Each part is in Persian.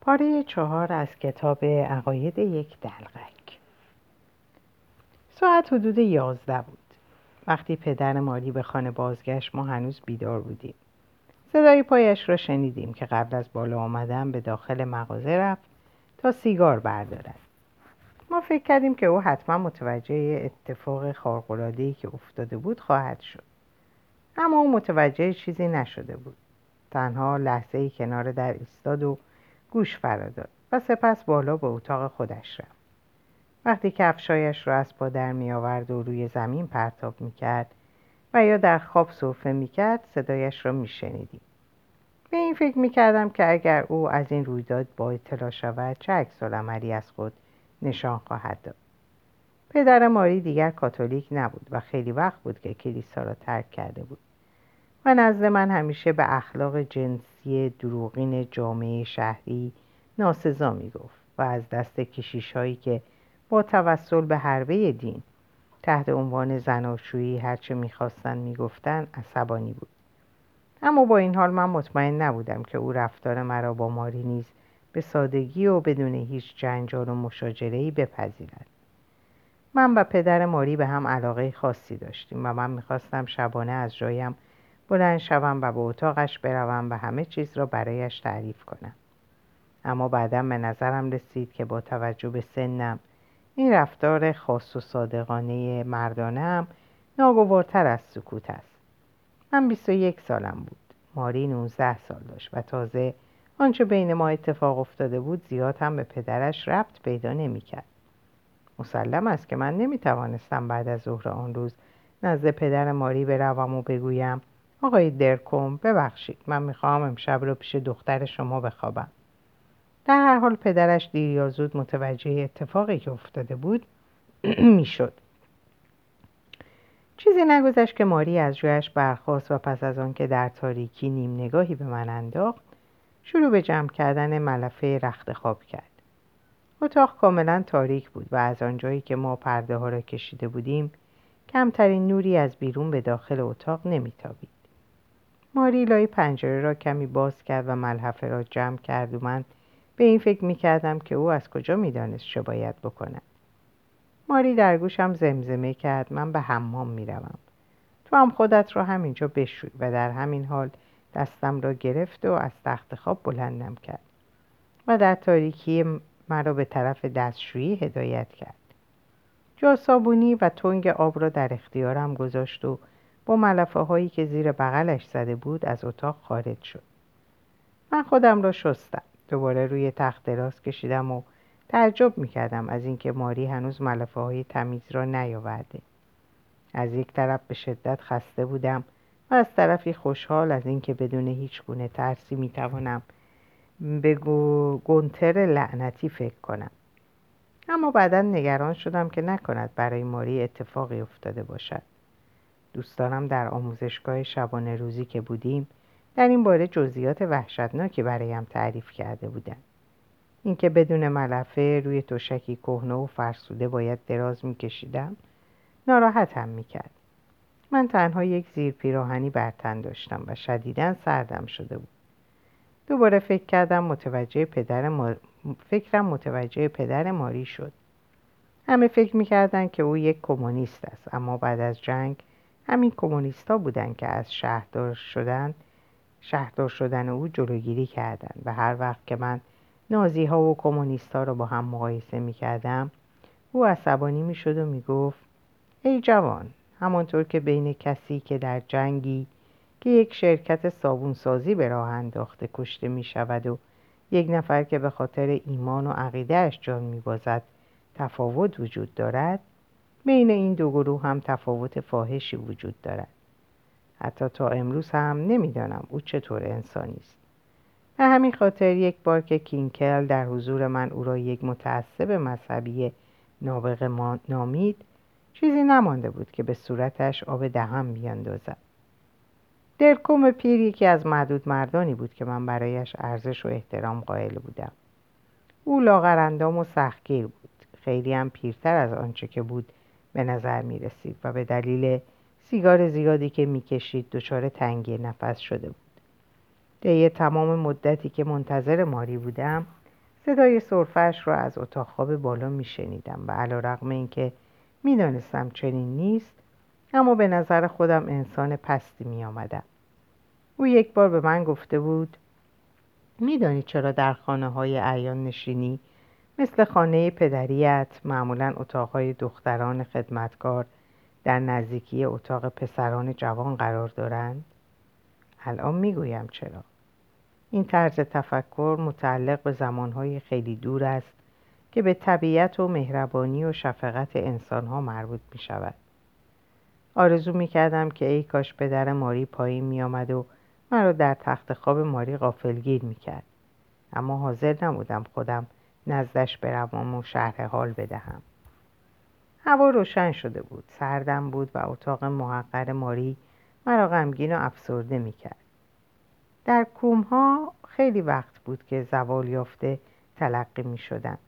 پاره چهار از کتاب عقاید یک دلغک. ساعت حدود یازده بود. وقتی پدر ماری به خانه بازگشت ما هنوز بیدار بودیم. صدای پایش را شنیدیم که قبل از بالا آمدن به داخل مغازه رفت تا سیگار بردارد. ما فکر کردیم که او حتما متوجه اتفاق خارق‌العاده‌ای که افتاده بود خواهد شد. اما او متوجه چیزی نشده بود. تنها لحظه کنار در ایستاد و گوش فراداد و سپس بالا به اتاق خودش رفت. وقتی کفشایش را از پا در می آورد و روی زمین پرتاب می کرد و یا در خواب صرفه می کرد صدایش را می شنیدیم. به این فکر می کردم که اگر او از این رویداد با اطلاع شود چه عکس از خود نشان خواهد داد. پدر ماری دیگر کاتولیک نبود و خیلی وقت بود که کلیسا را ترک کرده بود. و نزد من همیشه به اخلاق جنسی دروغین جامعه شهری ناسزا می گفت و از دست کشیش هایی که با توسل به حربه دین تحت عنوان زناشویی هرچه می‌خواستند می‌گفتند عصبانی بود. اما با این حال من مطمئن نبودم که او رفتار مرا با ماری نیز به سادگی و بدون هیچ جنجال و مشاجره‌ای بپذیرد. من و پدر ماری به هم علاقه خاصی داشتیم و من می‌خواستم شبانه از جایم بلند شوم و به اتاقش بروم و همه چیز را برایش تعریف کنم. اما بعدا به نظرم رسید که با توجه به سنم این رفتار خاص و صادقانه مردانم ناگوارتر از سکوت است. من 21 سالم بود. ماری 19 سال داشت و تازه آنچه بین ما اتفاق افتاده بود زیاد هم به پدرش ربط پیدا نمی‌کرد. مسلم است که من نمی توانستم بعد از ظهر آن روز نزد پدر ماری بروم و بگویم آقای درکوم ببخشید من می‌خواهم امشب رو پیش دختر شما بخوابم. در هر حال پدرش دیر یا زود متوجه اتفاقی که افتاده بود می‌شد. چیزی نگذشت که ماری از جویش برخواست و پس از آن که در تاریکی نیم نگاهی به من انداخت شروع به جمع کردن ملفه رخت خواب کرد. اتاق کاملا تاریک بود و از آنجایی که ما پرده ها را کشیده بودیم کمترین نوری از بیرون به داخل اتاق نمیتابید. ماری لای پنجره را کمی باز کرد و ملحفه را جمع کرد و من به این فکر می کردم که او از کجا می دانست چه باید بکند. ماری در گوشم زمزمه کرد. من به حمام می روم. تو هم خودت را همینجا بشوی و در همین حال دستم را گرفت و از تخت خواب بلندم کرد و در تاریکی مرا به طرف دستشویی هدایت کرد. جا صابونی و تنگ آب را در اختیارم گذاشت و با ملفه هایی که زیر بغلش زده بود از اتاق خارج شد. من خودم را شستم. دوباره روی تخت دراز کشیدم و تعجب می‌کردم از اینکه ماری هنوز ملفه های تمیز را نیاورده. از یک طرف به شدت خسته بودم و از طرفی خوشحال از اینکه بدون هیچ گونه ترسی می‌توانم به گنتر لعنتی فکر کنم. اما بعدا نگران شدم که نکند برای ماری اتفاقی افتاده باشد. دوستانم در آموزشگاه شبانه روزی که بودیم در این باره جزئیات وحشتناکی برایم تعریف کرده بودند. اینکه بدون ملفه روی تشکی کهنه و فرسوده باید دراز میکشیدم ناراحتم می‌کرد. من تنها یک زیر پیراهنی بر تن داشتم و شدیدا سردم شده بود. دوباره فکر کردم متوجه پدر فکرم متوجه پدر ماری شد. همه فکر می‌کردن که او یک کمونیست است اما بعد از جنگ همین کمونیستا بودند که از شهردار شدن شهردار شدن او جلوگیری کردند و هر وقت که من نازی ها و کمونیست ها را با هم مقایسه می کردم او عصبانی می شد و می گفت ای جوان همانطور که بین کسی که در جنگی که یک شرکت صابونسازی به راه انداخته کشته می شود و یک نفر که به خاطر ایمان و عقیدهش جان می بازد تفاوت وجود دارد بین این دو گروه هم تفاوت فاحشی وجود دارد. حتی تا امروز هم نمی‌دانم او چطور انسانی است. به همین خاطر یک بار که کینکل در حضور من او را یک متعصب مذهبی نابغه نامید چیزی نمانده بود که به صورتش آب دهم بیاندازد. درکوم پیر یکی از معدود مردانی بود که من برایش ارزش و احترام قائل بودم. او لاغرندام و سختگیر بود. خیلی هم پیرتر از آنچه که بود به نظر می رسید و به دلیل سیگار زیادی که می‌کشید دچار تنگی نفس شده بود طی تمام مدتی که منتظر ماری بودم صدای صرفش را از اتاق خواب بالا میشنیدم و علا رقم این که می‌دانستم چنین نیست اما به نظر خودم انسان پستی می آمدم. او یک بار به من گفته بود میدانی چرا در خانه های عیان نشینی مثل خانه پدریت معمولا اتاقهای دختران خدمتکار در نزدیکی اتاق پسران جوان قرار دارند؟ الان می‌گویم چرا. این طرز تفکر متعلق به زمانهای خیلی دور است که به طبیعت و مهربانی و شفقت انسانها مربوط می شود آرزو می کردم که ای کاش پدر ماری پایین می آمد و مرا در تخت خواب ماری غافلگیر می کرد اما حاضر نبودم خودم نزدش بروم و شرح حال بدهم. هوا روشن شده بود. سردم بود و اتاق محقر ماری مرا غمگین و افسرده می کرد در کومها خیلی وقت بود که زوال یافته تلقی می شدن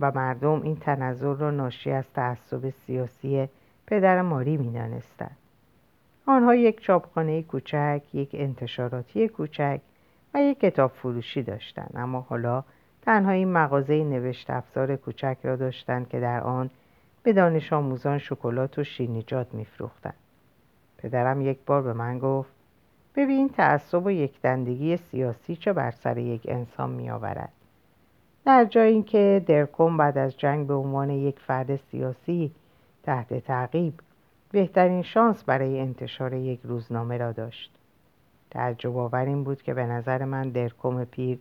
و مردم این تنظر را ناشی از تعصب سیاسی پدر ماری می. آنها یک چاپخانه کوچک، یک انتشاراتی کوچک و یک کتاب فروشی داشتند اما حالا تنها این مغازه نوشت افزار کوچک را داشتند که در آن به دانش آموزان شکلات و شیرینیجات میفروختند. پدرم یک بار به من گفت ببین تعصب و یک دندگی سیاسی چه بر سر یک انسان می آورد در جایی که درکوم بعد از جنگ به عنوان یک فرد سیاسی تحت تعقیب بهترین شانس برای انتشار یک روزنامه را داشت. تعجب آور این بود که به نظر من درکوم پیر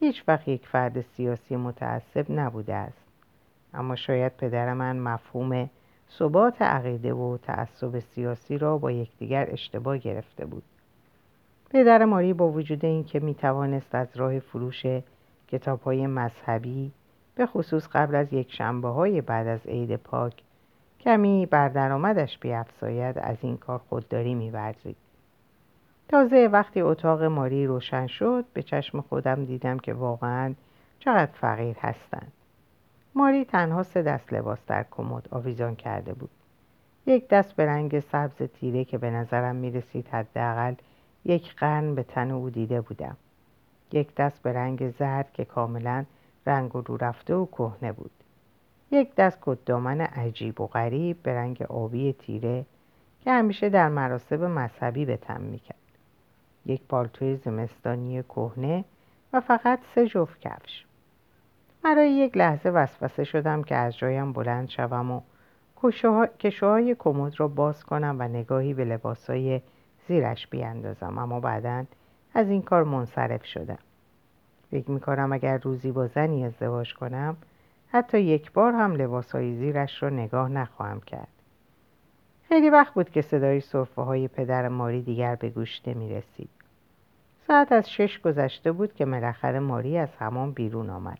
هیچ وقت یک فرد سیاسی متعصب نبوده است. اما شاید پدر من مفهوم ثبات عقیده و تعصب سیاسی را با یکدیگر اشتباه گرفته بود. پدر ماری با وجود اینکه می توانست از راه فروش کتاب های مذهبی به خصوص قبل از یک شنبه های بعد از عید پاک کمی بر درآمدش بیافزاید از این کار خودداری میورزید. تازه وقتی اتاق ماری روشن شد به چشم خودم دیدم که واقعا چقدر فقیر هستند. ماری تنها سه دست لباس در کمد آویزان کرده بود. یک دست به رنگ سبز تیره که به نظرم می رسید حداقل یک قرن به تن او دیده بودم. یک دست به رنگ زرد که کاملا رنگ رو رفته و کهنه بود. یک دست کدامن عجیب و غریب به رنگ آبی تیره که همیشه در مراسم مذهبی به تن می‌کرد. یک پالتوی زمستانی کهنه و فقط سه جفت کفش. برای یک لحظه وسوسه شدم که از جایم بلند شوم و کشوهای کمد را باز کنم و نگاهی به لباسهای زیرش بیاندازم. اما بعدا از این کار منصرف شدم. فکر می‌کنم اگر روزی با زنی ازدواج کنم حتی یک بار هم لباسهای زیرش را نگاه نخواهم کرد. خیلی وقت بود که صدای صرفه های پدر ماری دیگر به گوش نمی رسید. ساعت از شش گذشته بود که ملخر ماری از همان بیرون آمد.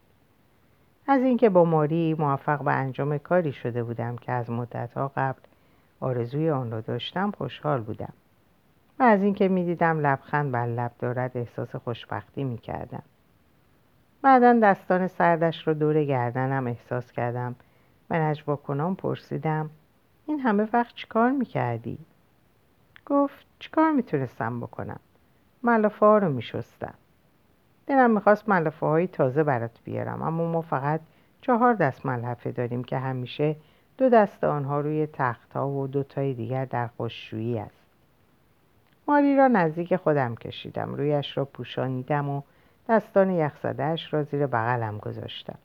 از اینکه با ماری موفق به انجام کاری شده بودم که از مدتها قبل آرزوی آن را داشتم خوشحال بودم و از اینکه می‌دیدم لبخند بر لب دارد احساس خوشبختی می‌کردم بعدا دستان سردش را دور گردنم احساس کردم و نجوا کنان پرسیدم این همه وقت چیکار می‌کردی؟ گفت چیکار می‌تونستم بکنم؟ ملافه ها رو میشستم. دلم می‌خواست ملافه های تازه برات بیارم اما ما فقط چهار دست ملحفه داریم که همیشه دو دست آنها روی تخت ها و دو تای دیگر در خوششویی است. ماری را نزدیک خودم کشیدم رویش را پوشانیدم و دستان یخزدهش را زیر بغلم گذاشتم.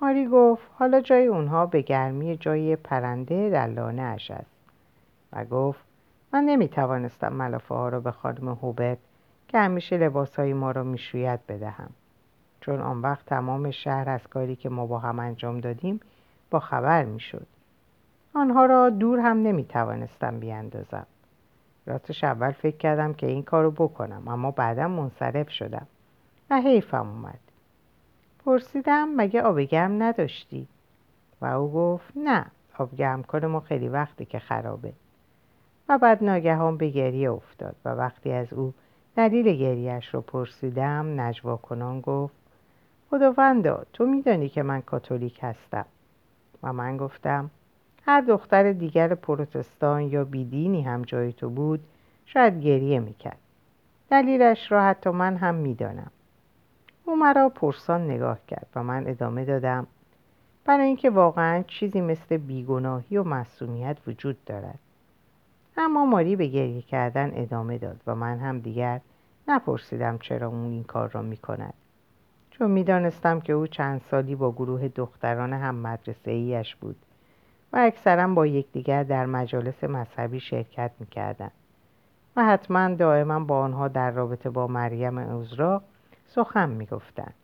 ماری گفت حالا جای اونها به گرمی جای پرنده در لانه اش است. و گفت من نمی توانستم ملافه ها را به خانم هوبرت که همیشه لباس های ما را می‌شوید بدهم. چون آن وقت تمام شهر از کاری که ما با هم انجام دادیم با خبر می‌شد. آنها را دور هم نمی توانستم بیاندازم. راستش اول فکر کردم که این کارو بکنم اما بعدا منصرف شدم. و حیفم اومد. پرسیدم مگه آب گرم نداشتی؟ و او گفت نه آب گرم کن ما خیلی وقتی که خرابه. و بعد ناگهان به گریه افتاد و وقتی از او دلیل گریهش رو پرسیدم نجوا کنان گفت خداوندا تو میدانی که من کاتولیک هستم؟ و من گفتم هر دختر دیگر پروتستان یا بیدینی هم جای تو بود شاید گریه می‌کرد. دلیلش را حتی من هم می‌دانم. او مرا پرسان نگاه کرد و من ادامه دادم برای اینکه واقعا چیزی مثل بیگناهی و معصومیت وجود دارد. اما ماری به گریه کردن ادامه داد و من هم دیگر نپرسیدم چرا اون این کار را می کند چون می‌دانستم که او چند سالی با گروه دختران هم مدرسه ایش بود و اکثرا با یکدیگر در مجالس مذهبی شرکت می‌کردند و حتما دائما با آنها در رابطه با مریم عذرا سخن می‌گفتند.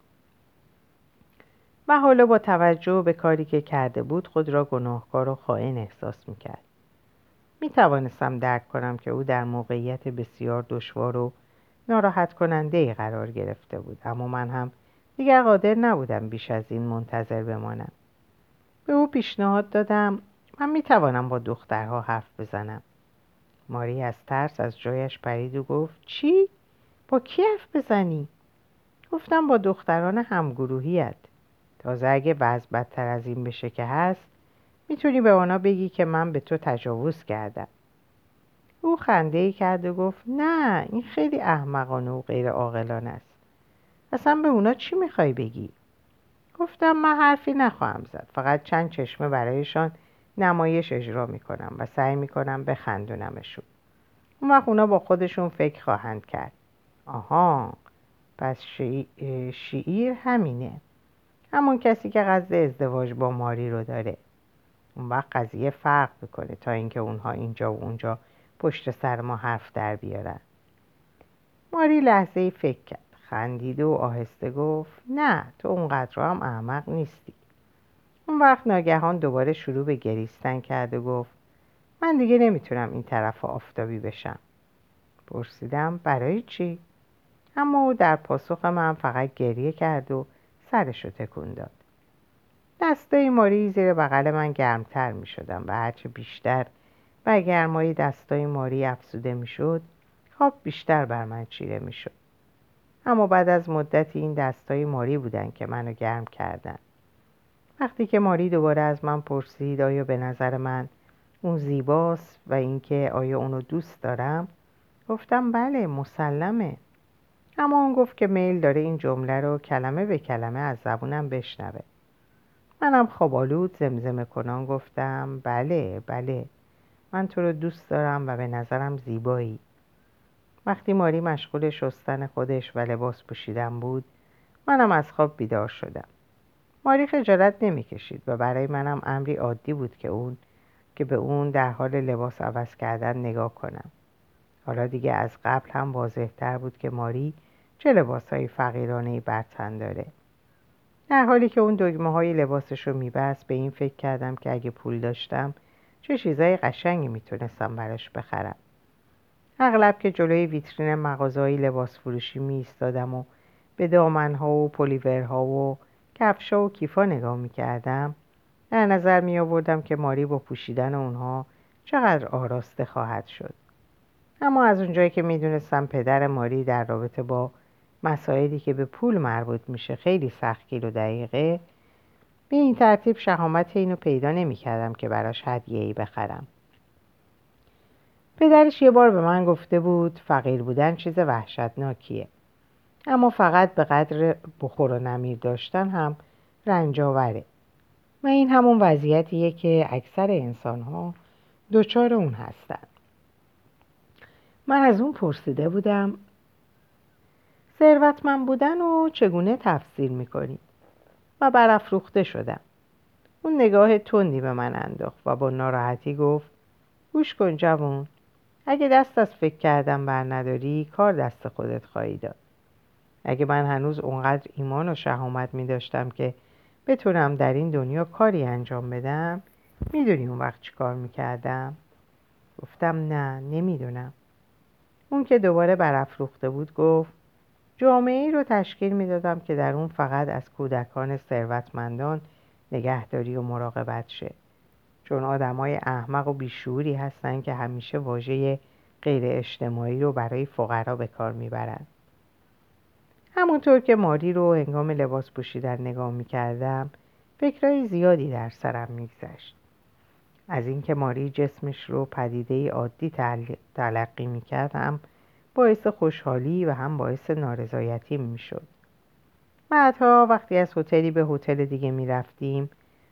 و حالا با توجه به کاری که کرده بود خود را گناهکار و خائن احساس می‌کرد. می توانستم درک کنم که او در موقعیت بسیار دشوار و ناراحت کننده ای قرار گرفته بود اما من هم دیگر قادر نبودم بیش از این منتظر بمانم به او پیشنهاد دادم من می توانم با دخترها حرف بزنم ماری از ترس از جایش پرید و گفت چی؟ با کی حرف بزنی؟ گفتم با دختران همگروهیت تازه اگه وضع بدتر از این بشه که هست می‌تونی به آنها بگی که من به تو تجاوز کردم. او خنده ای کرد و گفت نه این خیلی احمقانه و غیر عاقلانه است. اصلا به اونا چی می‌خوای بگی؟ گفتم من حرفی نخواهم زد. فقط چند چشمه برایشان نمایش اجرا می‌کنم و سعی می‌کنم بخندونمشون. اون وقت اونا با خودشون فکر خواهند کرد. آها پس شعیر همینه. همون کسی که قصد ازدواج با ماری رو داره. اون وقت قضیه فرق می‌کنه تا اینکه اونها اینجا و اونجا پشت سر ما حرف در بیارن. ماری لحظه ای فکر کرد. خندید و آهسته گفت نه تو اونقدر هم احمق نیستی. اون وقت ناگهان دوباره شروع به گریستن کرد و گفت من دیگه نمی‌تونم این طرف آفتابی بشم. پرسیدم برای چی؟ اما او در پاسخ من فقط گریه کرد و سرشو تکون داد. دستای ماری زیر بغل من گرمتر می شدم و هرچه بیشتر و گرمای دستای ماری افزوده می شد خواب بیشتر بر من چیره می شد اما بعد از مدتی این دستای ماری بودن که منو گرم کردن. وقتی که ماری دوباره از من پرسید آیا به نظر من اون زیباست و اینکه آیا اونو دوست دارم؟ گفتم بله مسلمه. اما اون گفت که میل داره این جمله رو کلمه به کلمه از زبونم بشنوه. منم خوابالود زمزمه کنان گفتم بله بله من تو رو دوست دارم و به نظرم زیبایی. وقتی ماری مشغول شستن خودش و لباس پوشیدن بود منم از خواب بیدار شدم. ماری خجالت نمی‌کشید و برای منم امری عادی بود که اون که به اون در حال لباس عوض کردن نگاه کنم. حالا دیگه از قبل هم واضحتر بود که ماری چه لباس های فقیرانه بر تن داره. در حالی که اون دگمه های لباسش رو میبست به این فکر کردم که اگه پول داشتم چه چیزای قشنگی می‌تونستم براش بخرم. اغلب که جلوی ویترین مغازه‌های لباس فروشی می ایستادم و به دامنها و پلیورها و کفشا و کیفا نگاه می کردم در نظر می آوردم که ماری با پوشیدن اونها چقدر آراسته خواهد شد. اما از اونجایی که می دونستم پدر ماری در رابطه با مسائلی که به پول مربوط میشه خیلی سختگیر و دقیقه. به این ترتیب شهامت اینو پیدا نمی کردم که براش هدیه ای بخرم. پدرش یه بار به من گفته بود فقیر بودن چیز وحشتناکیه. اما فقط به قدر بخور و نمیر داشتن هم رنجاوره و این همون وضعیتیه که اکثر انسان ها دوچار اون هستن. من از اون پرسیده بودم ثروتمند بودن و چگونه تفسیر می‌کنی؟ و برافروخته شدم. اون نگاه تندی به من انداخت و با ناراحتی گفت گوش کن جوون اگه دست از فکر کردم بر نداری کار دست خودت خواهی داد. اگه من هنوز اونقدر ایمان و شهامت می داشتم که بتونم در این دنیا کاری انجام بدم می‌دونی اون وقت چی کار می‌کردم؟ گفتم نه نمی‌دونم. اون که دوباره برافروخته بود گفت جامعه ای رو تشکیل می‌دادم که در اون فقط از کودکان ثروتمندان نگهداری و مراقبت شه. چون آدمای احمق و بیشوری هستن که همیشه واژه غیر اجتماعی رو برای فقرا به کار می‌برند همونطور که ماری رو هنگام لباس پوشیدن نگاه می‌کردم فکرهای زیادی در سرم میگذشت. از اینکه ماری جسمش رو پدیده عادی تلقی می‌کرد هم باعث خوشحالی و هم باعث نارضایتی می‌شد. بعدها وقتی از هتلی به هتل دیگه می‌رفتیم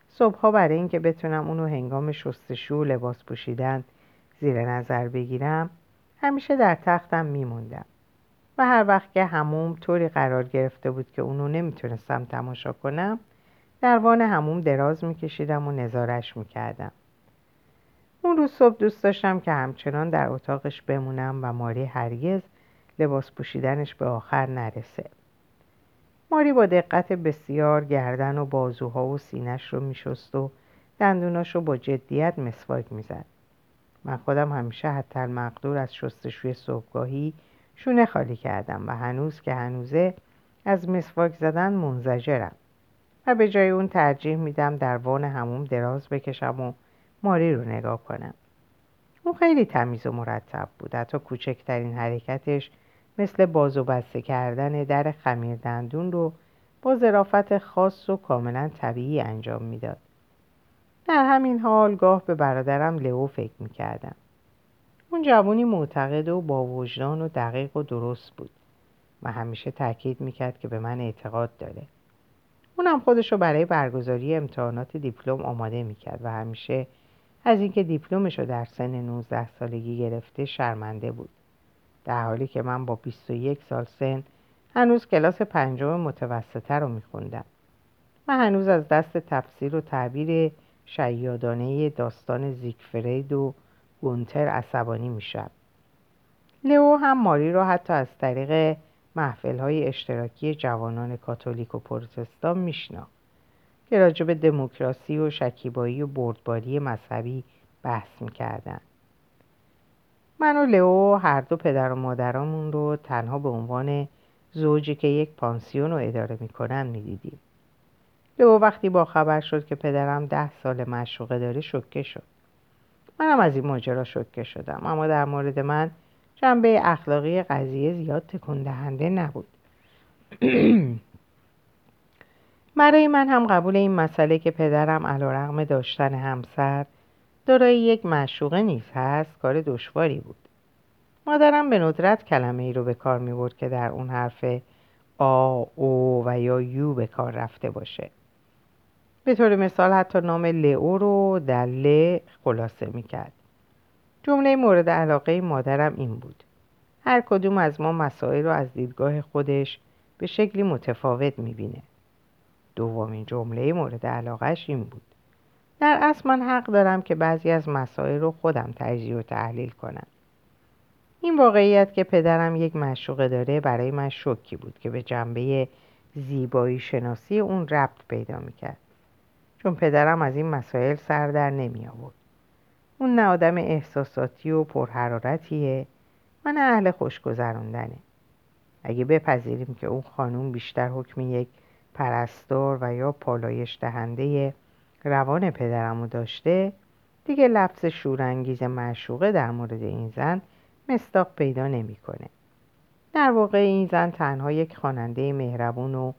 صبحها برای اینکه بتونم اونو هنگام شستشو لباس پوشیدن زیر نظر بگیرم همیشه در تختم میموندم. و هر وقت که هموم طوری قرار گرفته بود که اونو نمی‌تونستم تماشا کنم در وان هموم دراز میکشیدم و نظارش می‌کردم. اون روز صبح دوست داشتم که همچنان در اتاقش بمونم و ماری هرگز لباس پوشیدنش به آخر نرسه. ماری با دقت بسیار گردن و بازوها و سینش رو میشست و دندوناش رو با جدیت مسواک می‌زد. من خودم همیشه حتی مقدور از شستشوی صبحگاهی شونه خالی کردم و هنوز که هنوزه از مسواک زدن منزجرم و به جای اون ترجیح میدم در وان هموم دراز بکشم و ماری رو نگاه کنم. اون خیلی تمیز و مرتب بود حتی کوچکترین حرکتش مثل باز و بسته کردن در خمیر دندون رو با ظرافت خاص و کاملا طبیعی انجام می‌داد. در همین حال گاه به برادرم لئو فکر می‌کردم. اون جوانی معتقد و با وجدان و دقیق و درست بود. و همیشه تاکید می‌کرد که به من اعتقاد داره. اونم خودشو برای برگزاری امتحانات دیپلم آماده می‌کرد و همیشه از اینکه دیپلمش رو در سن 19 سالگی گرفته شرمنده بود. در حالی که من با 21 سال سن هنوز کلاس پنجم متوسطه رو میخوندم. و هنوز از دست تفسیر و تعبیر شیادانه داستان زیگفرید و گونتر عصبانی میشم. لئو هم ماری رو حتی از طریق محفل های اشتراکی جوانان کاتولیک و پروتستان میشناخت. که راجع به دموکراسی و شکیبایی و بردباری مذهبی بحث می‌کردن. من و لئو هر دو پدر و مادرامون رو تنها به عنوان زوجی که یک پانسیون رو اداره می‌کنن می‌دیدیم. لئو وقتی با خبر شد که پدرم ده سال مشروقه داره شکه شد. منم از این ماجرا شکه شدم اما در مورد من جنبه اخلاقی قضیه زیاد تکون دهنده نبود. برای من هم قبول این مسئله که پدرم علیرغم داشتن همسر دارای یک معشوقه نیز هست کار دشواری بود. مادرم به ندرت کلمه ای رو به کار می برد که در اون حرف آ، او و یا یو به کار رفته باشه. به طور مثال حتی نام لئو رو در ل خلاصه می کرد جمله مورد علاقه مادرم این بود. هر کدوم از ما مسائل رو از دیدگاه خودش به شکلی متفاوت می بینه دومین جمله مورد علاقهش این بود. در اصل من حق دارم که بعضی از مسائل رو خودم تجزیه و تحلیل کنم. این واقعیت که پدرم یک مشوقه داره برای من شوکی بود که به جنبه زیبایی شناسی اون ربط پیدا می‌کرد. چون پدرم از این مسائل سر در نمی آورد اون نه آدم احساساتی و پرحرارتیه. و نه اهل خوشگذراندنه اگه بپذیریم که اون خانوم بیشتر حکم یک پرستار و یا پالایش دهنده روان پدرمو داشته دیگه لفظ شورانگیز معشوقه در مورد این زن مستاق پیدا نمی‌کنه. در واقع این زن تنها یک خواننده مهربون و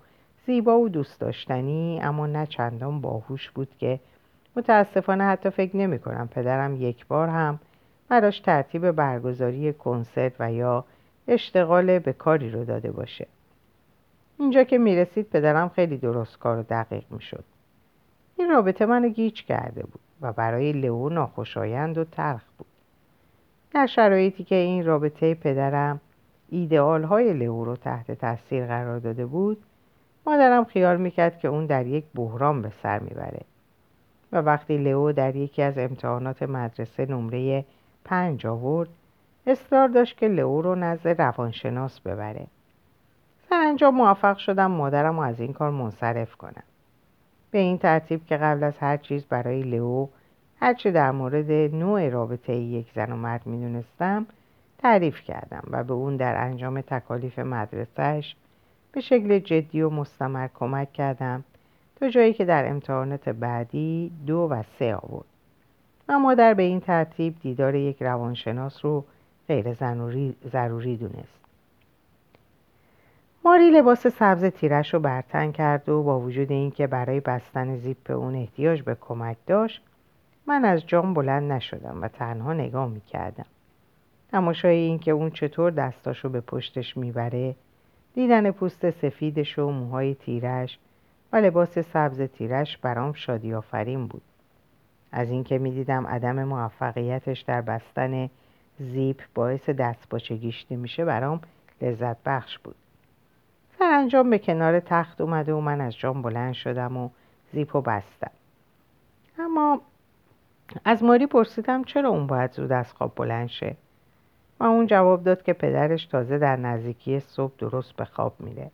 زیبا و دوست داشتنی اما نه چندان باهوش بود که متاسفانه حتی فکر نمی کنم پدرم یک بار هم براش ترتیب برگزاری کنسرت و یا اشتغال به کاری رو داده باشه اینجا که می‌رسید پدرم خیلی درست کار و دقیق می‌شد. این رابطه منو گیج کرده بود و برای لئو ناخوشایند و تلخ بود. در شرایطی که این رابطه پدرم ایدئال های لئو رو تحت تاثیر قرار داده بود مادرم خیال می‌کرد که اون در یک بحران به سر می‌بره و وقتی لئو در یکی از امتحانات مدرسه نمره پنج آورد اصرار داشت که لئو رو نزد روانشناس ببره. سرانجام موفق شدم مادرم رو از این کار منصرف کنم. به این ترتیب که قبل از هر چیز برای لئو هرچه در مورد نوع رابطه یک زن و مرد می‌دونستم تعریف کردم و به اون در انجام تکالیف مدرسهش به شکل جدی و مستمر کمک کردم تا جایی که در امتحانات بعدی دو و سه آورد. و مادر به این ترتیب دیدار یک روانشناس رو غیر ضروری دونست. ماری لباس سبز تیرش رو برتن کرد و با وجود اینکه برای بستن زیپ اون احتیاج به کمک داشت من از جام بلند نشدم و تنها نگاه می‌کردم. تماشای اینکه اون چطور دستاشو به پشتش می‌بره دیدن پوست سفیدش و موهای تیرش و لباس سبز تیرش برام شادی آفرین بود. از اینکه می‌دیدم عدم موفقیتش در بستن زیپ باعث دست باچگیش میشه برام لذت بخش بود. سرانجام به کنار تخت اومده و من از جام بلند شدم و زیپو بستم. اما از ماری پرسیدم چرا اون باید زود از خواب بلند شه؟ و اون جواب داد که پدرش تازه در نزدیکی صبح درست به خواب میره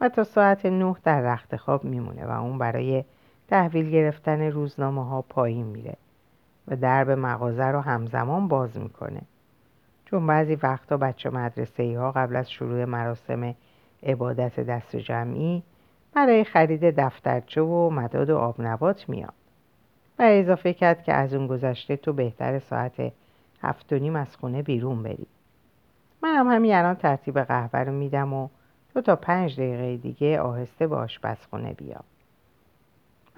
و تا ساعت نه در رخت خواب میمونه و اون برای تحویل گرفتن روزنامه ها پایین میره و درب مغازه رو همزمان باز می‌کنه. چون بعضی وقتا بچه مدرسه ها قبل از شروع مراسم عبادت دست جمعی برای خرید دفترچه و مداد و آب نبات میاد. و اضافه کرد که از اون گذشته تو بهتر ساعت هفت و نیم از خونه بیرون بری. منم همین الان ترتیب قهوه رو میدم و دو تا پنج دقیقه دیگه آهسته به آشپزخونه بیام.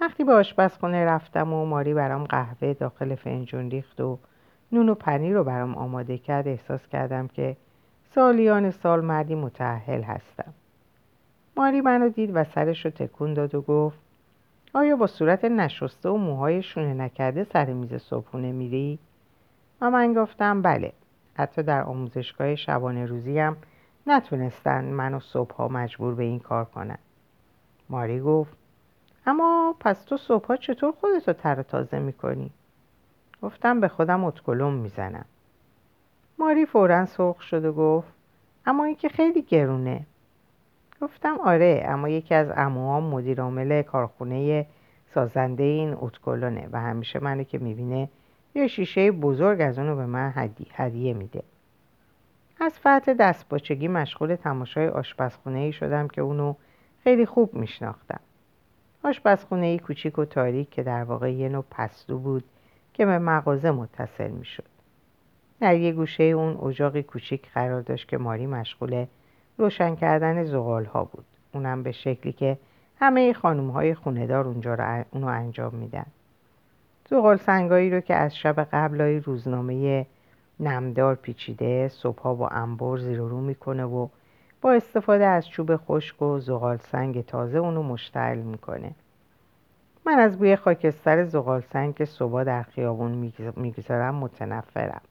وقتی به آشپزخونه رفتم و ماری برام قهوه داخل فنجون ریخت و نون و پنیر رو برام آماده کرد احساس کردم که سالیان سال مردی متعهل هستم ماری منو دید و سرش رو تکون داد و گفت آیا با صورت نشسته و موهای شونه نکرده سر میز صبحونه میری؟ و من گفتم بله حتی در آموزشگاه شبانه روزی هم نتونستن منو صبحها مجبور به این کار کنن ماری گفت اما پس تو صبحها چطور خودتو تر تازه می‌کنی؟ گفتم به خودم اتکلم می‌زنم ماری فورا سرخ شد و گفت اما این که خیلی گرونه. گفتم آره اما یکی از اموام مدیر عامل کارخونه سازنده این اتکلونه و همیشه منو که می‌بینه یه شیشه بزرگ از اونو به من هدیه میده. از فتح دستباچگی مشغول تماشای آشپزخونه ای شدم که اونو خیلی خوب میشناختم. آشپزخونه ای کوچیک و تاریک که در واقع یه نوع پستو بود که به مغازه متصل می‌شد. در یه گوشه اون اجاقی کوچیک قرار داشت که ماری مشغول روشن کردن زغال ها بود. اونم به شکلی که همه خانوم های خوندار اونجا رو اونو انجام میدن. زغال سنگایی رو که از شب قبل روزنامه نمدار پیچیده صبحها با انبر زیر رو می‌کنه و با استفاده از چوب خشک و زغال سنگ تازه اونو مشتعل می‌کنه. من از بوی خاکستر زغال سنگ که صبح در خیابون می‌گذارم متنفرم.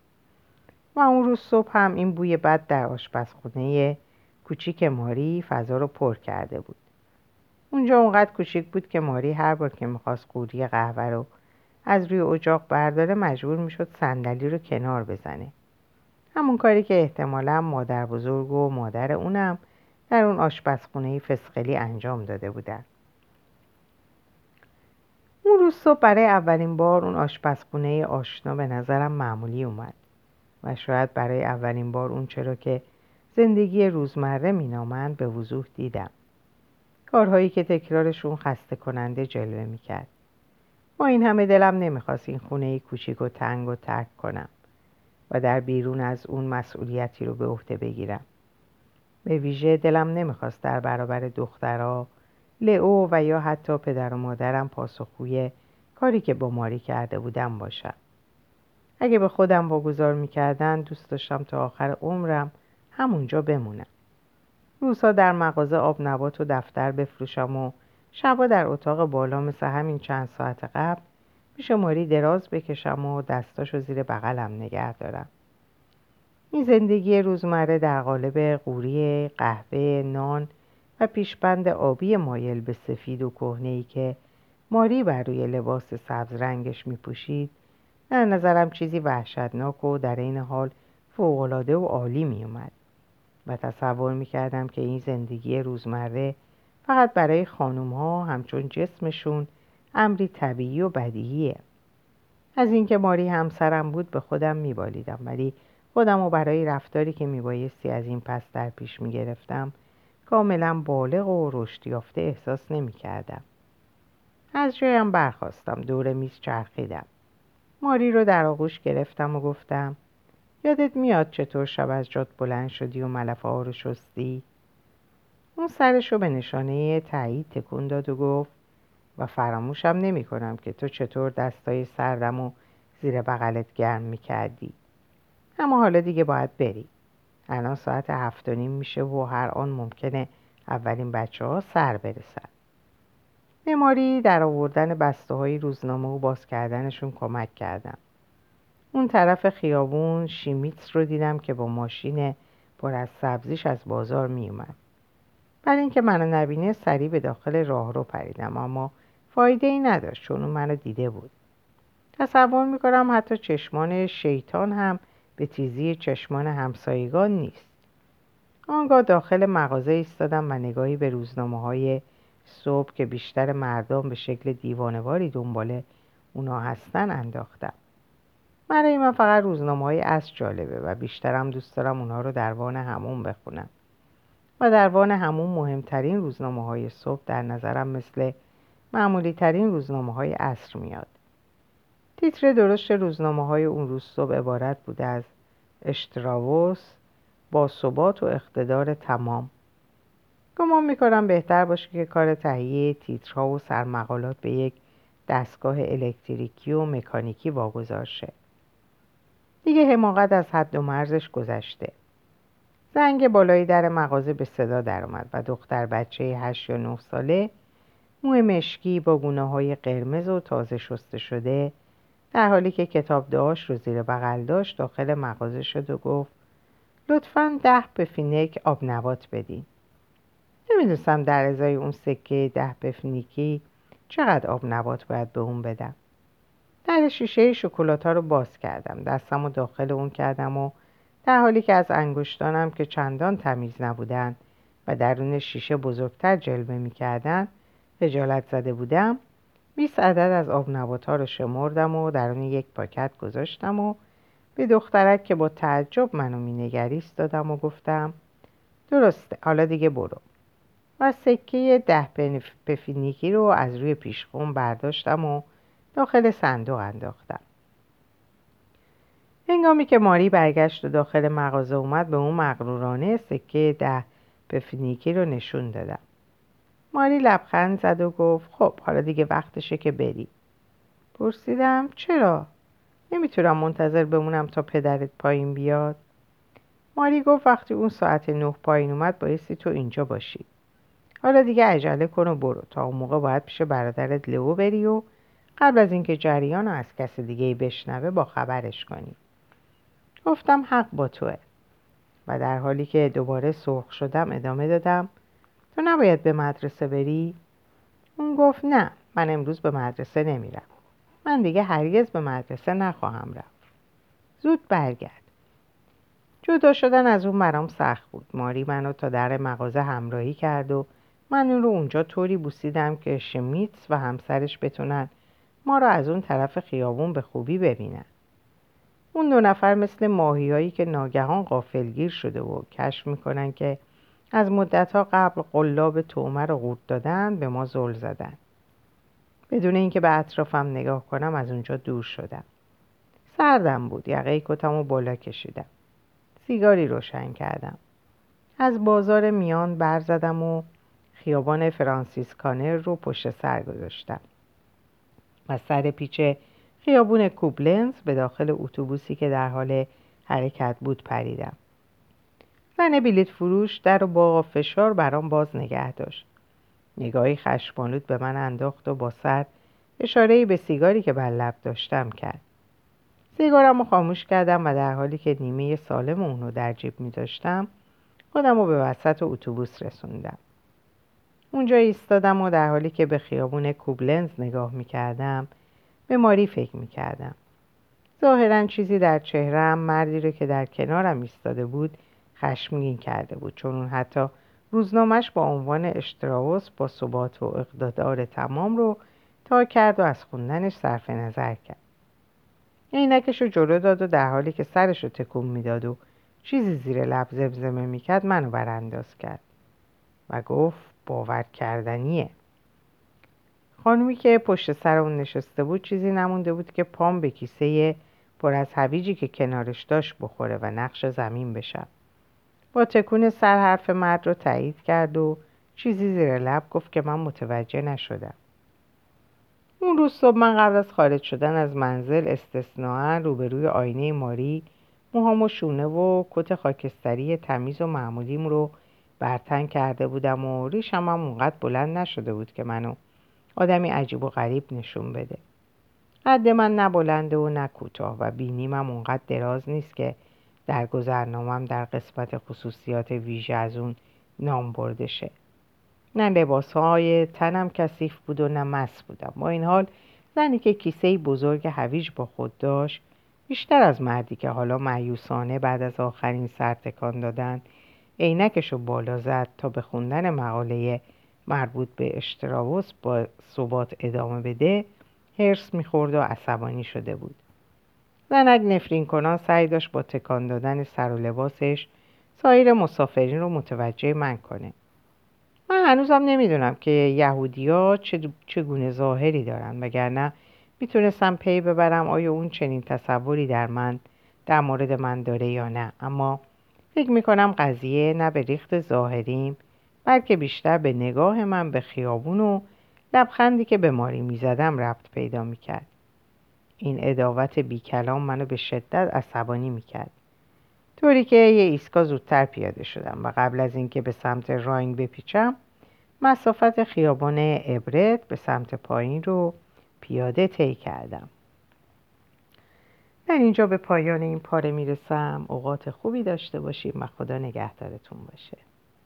و اون روز صبح هم این بوی بد در آشپزخونه کوچیک ماری فضا رو پر کرده بود. اونجا اونقدر کوچیک بود که ماری هر بار که می‌خواست قوری قهوه رو از روی اجاق برداره مجبور می‌شد صندلی رو کنار بزنه. همون کاری که احتمالا مادر بزرگ و مادر اونم در اون آشپزخونه فسقلی انجام داده بودن. اون روز صبح برای اولین بار اون آشپزخونه آشنا به نظرم معمولی اومد. و شاید برای اولین بار اون چرا که زندگی روزمره مینامند به وضوح دیدم. کارهایی که تکرارشون خسته کننده جلوه می‌کرد. با این همه دلم نمی‌خواست این خونه کوچیک و تنگ و ترک کنم و در بیرون از اون مسئولیتی رو به عهده بگیرم. به ویژه دلم نمی‌خواست در برابر دخترها لئو و یا حتی پدر و مادرم پاسخگوی کاری که با ماری کرده بودم باشم. اگه به خودم واگذار می‌کردن دوست داشتم تا آخر عمرم همونجا بمونم. روزها در مغازه آب نبات و دفتر بفروشم و شبا در اتاق بالا مثل همین چند ساعت قبل پیش ماری دراز بکشم و دستاشو زیر بغلم نگه دارم. این زندگی روزمره در قالب قوری قهوه نان و پیشبند آبی مایل به سفید و کهنه که ماری بر روی لباس سبز رنگش می پوشید در نظرم چیزی وحشتناک و در این حال فوقالعاده و عالی می اومد و تصور می کردم که این زندگی روزمره فقط برای خانوم ها همچون جسمشون امری طبیعی و بدیهیه. از اینکه ماری همسرم بود به خودم میبالیدم ولی خودم و برای رفتاری که میبایستی از این پس در پیش می‌گرفتم کاملا بالغ و رشد یافته احساس نمی‌کردم. از جایم برخواستم دور میز چرخیدم. ماری رو در آغوش گرفتم و گفتم یادت میاد چطور شب از جات بلند شدی و ملفه ها رو شستی؟ اون سرش رو به نشانه تایید تکون داد و گفت و فراموشم نمی کنم که تو چطور دستای سردم و زیر بغلت گرم می کردی. اما حالا دیگه باید بری. الان ساعت هفت و نیم میشه و هر آن ممکنه اولین بچه ها سر برسن معماری در آوردن بسته های روزنامه و باز کردنشون کمک کردم. اون طرف خیابون شیمیتس رو دیدم که با ماشین پر از سبزیش از بازار می اومد برای اینکه منو نبینه سریع به داخل راه رو پریدم اما فایده ای نداشت چون اون منو دیده بود. تصور می‌کنم حتی چشمان شیطان هم به تیزی چشمان همسایگان نیست. آنگاه داخل مغازه ایستادم و نگاهی به روزنامه های صبح که بیشتر مردم به شکل دیوانواری دنبال اونا هستن انداختم. برای من فقط روزنامه های از جالبه و بیشترم دوست دارم اونها رو در وان همون بخونم. و در وان همون مهمترین روزنامه های صبح در نظرم مثل معمولی ترین روزنامه های عصر میاد. تیتر درشت روزنامه های اون روز صبح عبارت بوده از اشتراوس با ثبات و اقتدار تمام. گمان می‌کنم بهتر باشه که کار تهیه تیترها و سرمقالات به یک دستگاه الکتریکی و مکانیکی واگذار شه. دیگه حماقت از حد و مرزش گذشته. زنگ بالای در مغازه به صدا درآمد و دختر بچه هشت یا نه ساله موی مشکی با گونه های قرمز و تازه شسته شده در حالی که کتاب داشت رو زیر بغل داشت داخل مغازه شد و گفت لطفا ده بفینک آب نبات بدین. نمی‌دونستم در ازای اون سکه ده بفینیکی چقدر آب نبات باید به اون بدم. در شیشه شکلات ها رو باز کردم. دستم رو داخل اون کردم و در حالی که از انگشتانم که چندان تمیز نبودن و درون شیشه بزرگتر جلوه می‌کردن خجالت زده بودم. 20 عدد از آب نبات ها رو شمردم و درون یک پاکت گذاشتم و به دخترک که با تعجب منو مینگریست دادم و گفتم درسته حالا دیگه برو. و سکه ده پفینیکی رو از روی پیشخون برداشتم و داخل صندوق انداختم. هنگامی که ماری برگشت و داخل مغازه اومد به اون مغرورانه سکه ده پفینیکی رو نشون دادم. ماری لبخند زد و گفت خب حالا دیگه وقتشه که بری. پرسیدم چرا؟ نمی‌تونم منتظر بمونم تا پدرت پایین بیاد. ماری گفت وقتی اون ساعت نه پایین اومد بایستی تو اینجا باشی. حالا دیگه عجله کن و برو. تا اون موقع باید پیش برادرت لئو بری و قبل از اینکه جریان از کس دیگه بشنوه با خبرش کنی. گفتم حق با توه. و در حالی که دوباره سرخ شدم ادامه دادم. تو نباید به مدرسه بری؟ اون گفت نه من امروز به مدرسه نمیرم من دیگه هرگز به مدرسه نخواهم رفت. زود برگرد. جدا شدن از اون برام سخت بود. ماری منو تا در مغازه همراهی کرد و من اون رو اونجا طوری بوسیدم که شمیتس و همسرش بتونن ما رو از اون طرف خیابون به خوبی ببینن. اون دو نفر مثل ماهیایی که ناگهان قافلگیر شده و کشف می‌کنن که از مدتها قبل قلاب تومه رو قورت دادن به ما زل زدن. بدون اینکه به اطرافم نگاه کنم از اونجا دور شدم. سردم بود یقه کتم و بالا کشیدم. سیگاری روشن کردم. از بازار میان برزدم و خیابان فرانسیسکانر رو پشت سر گذاشتم. و سر پیچ خیابون کوبلنز به داخل اتوبوسی که در حال حرکت بود پریدم. زن بلیت فروش در و با فشار برام باز نگه داشت. نگاهی خشمالود به من انداخت و با سر اشاره به سیگاری که بر لب داشتم کرد. سیگارم رو خاموش کردم و در حالی که نیمه سالم اونو در جیب می داشتم خودم رو به وسط اتوبوس رسوندم. اونجا ایستادم و در حالی که به خیابون کوبلنز نگاه می کردم به ماری فکر می کردم ظاهرا چیزی در چهرم مردی رو که در کنارم ایستاده بود خشمگین کرده بود چون اون حتی روزنامهش با عنوان اشتراوس با ثبات و اقتدار تمام رو تا کرد و از خوندنش صرف نظر کرد. عینکش رو جلو داد و در حالی که سرش رو تکون می‌داد و چیزی زیر لب زمزمه می‌کرد منو برانداز کرد و گفت باور کردنیه. خانومی که پشت سر اون نشسته بود چیزی نمونده بود که پام به کیسه پر از هویجی که کنارش داشت بخوره و نقش زمین بشم با تکون سر حرف مرد رو تایید کرد و چیزی زیر لب گفت که من متوجه نشدم. اون روز صبح من قبل از خارج شدن از منزل استثناا روبروی آینه ماری موهام و شونه و کت خاکستری تمیز و معمولیم رو برتن کرده بودم و ریشم هم اونقدر بلند نشده بود که منو آدمی عجیب و غریب نشون بده. قد من نه بلنده و نه کوتاه و بینیمم اونقدر دراز نیست که در گذرنامم در قسمت خصوصیات ویژه از اون نام برده شه. نه لباس های تنم کثیف بود و نه مس بودم. با این حال زنی که کیسه بزرگ هویج با خود داشت بیشتر از مردی که حالا معیوسانه بعد از آخرین سرتکان دادن عینکش رو بالا زد تا به خوندن مقاله مربوط به اشتراوس با ثبات ادامه بده هرس می‌خورد و عصبانی شده بود. زنک نفرین کنان سعی داشت با تکان دادن سر و لباسش سایر مسافرین رو متوجه من کنه. من هنوزم نمی‌دونم که یهودیا چگونه ظاهری دارن وگرنه می‌تونستم پی ببرم آیا اون چنین تصوری در من در مورد من داره یا نه. اما فکر می‌کنم قضیه نه به ریخت ظاهریم بلکه بیشتر به نگاه من به خیابون و لبخندی که به ماری می‌زدم ربط پیدا می‌کرد. این اداوت بی کلام منو به شدت عصبانی می‌کرد. طوری که یه ایسکا زودتر پیاده شدم و قبل از اینکه به سمت راین بپیچم مسافت خیابان ابرت به سمت پایین رو پیاده طی کردم. در اینجا به پایان این پاره می‌رسم. اوقات خوبی داشته باشیم و خدا نگهدارتون باشه.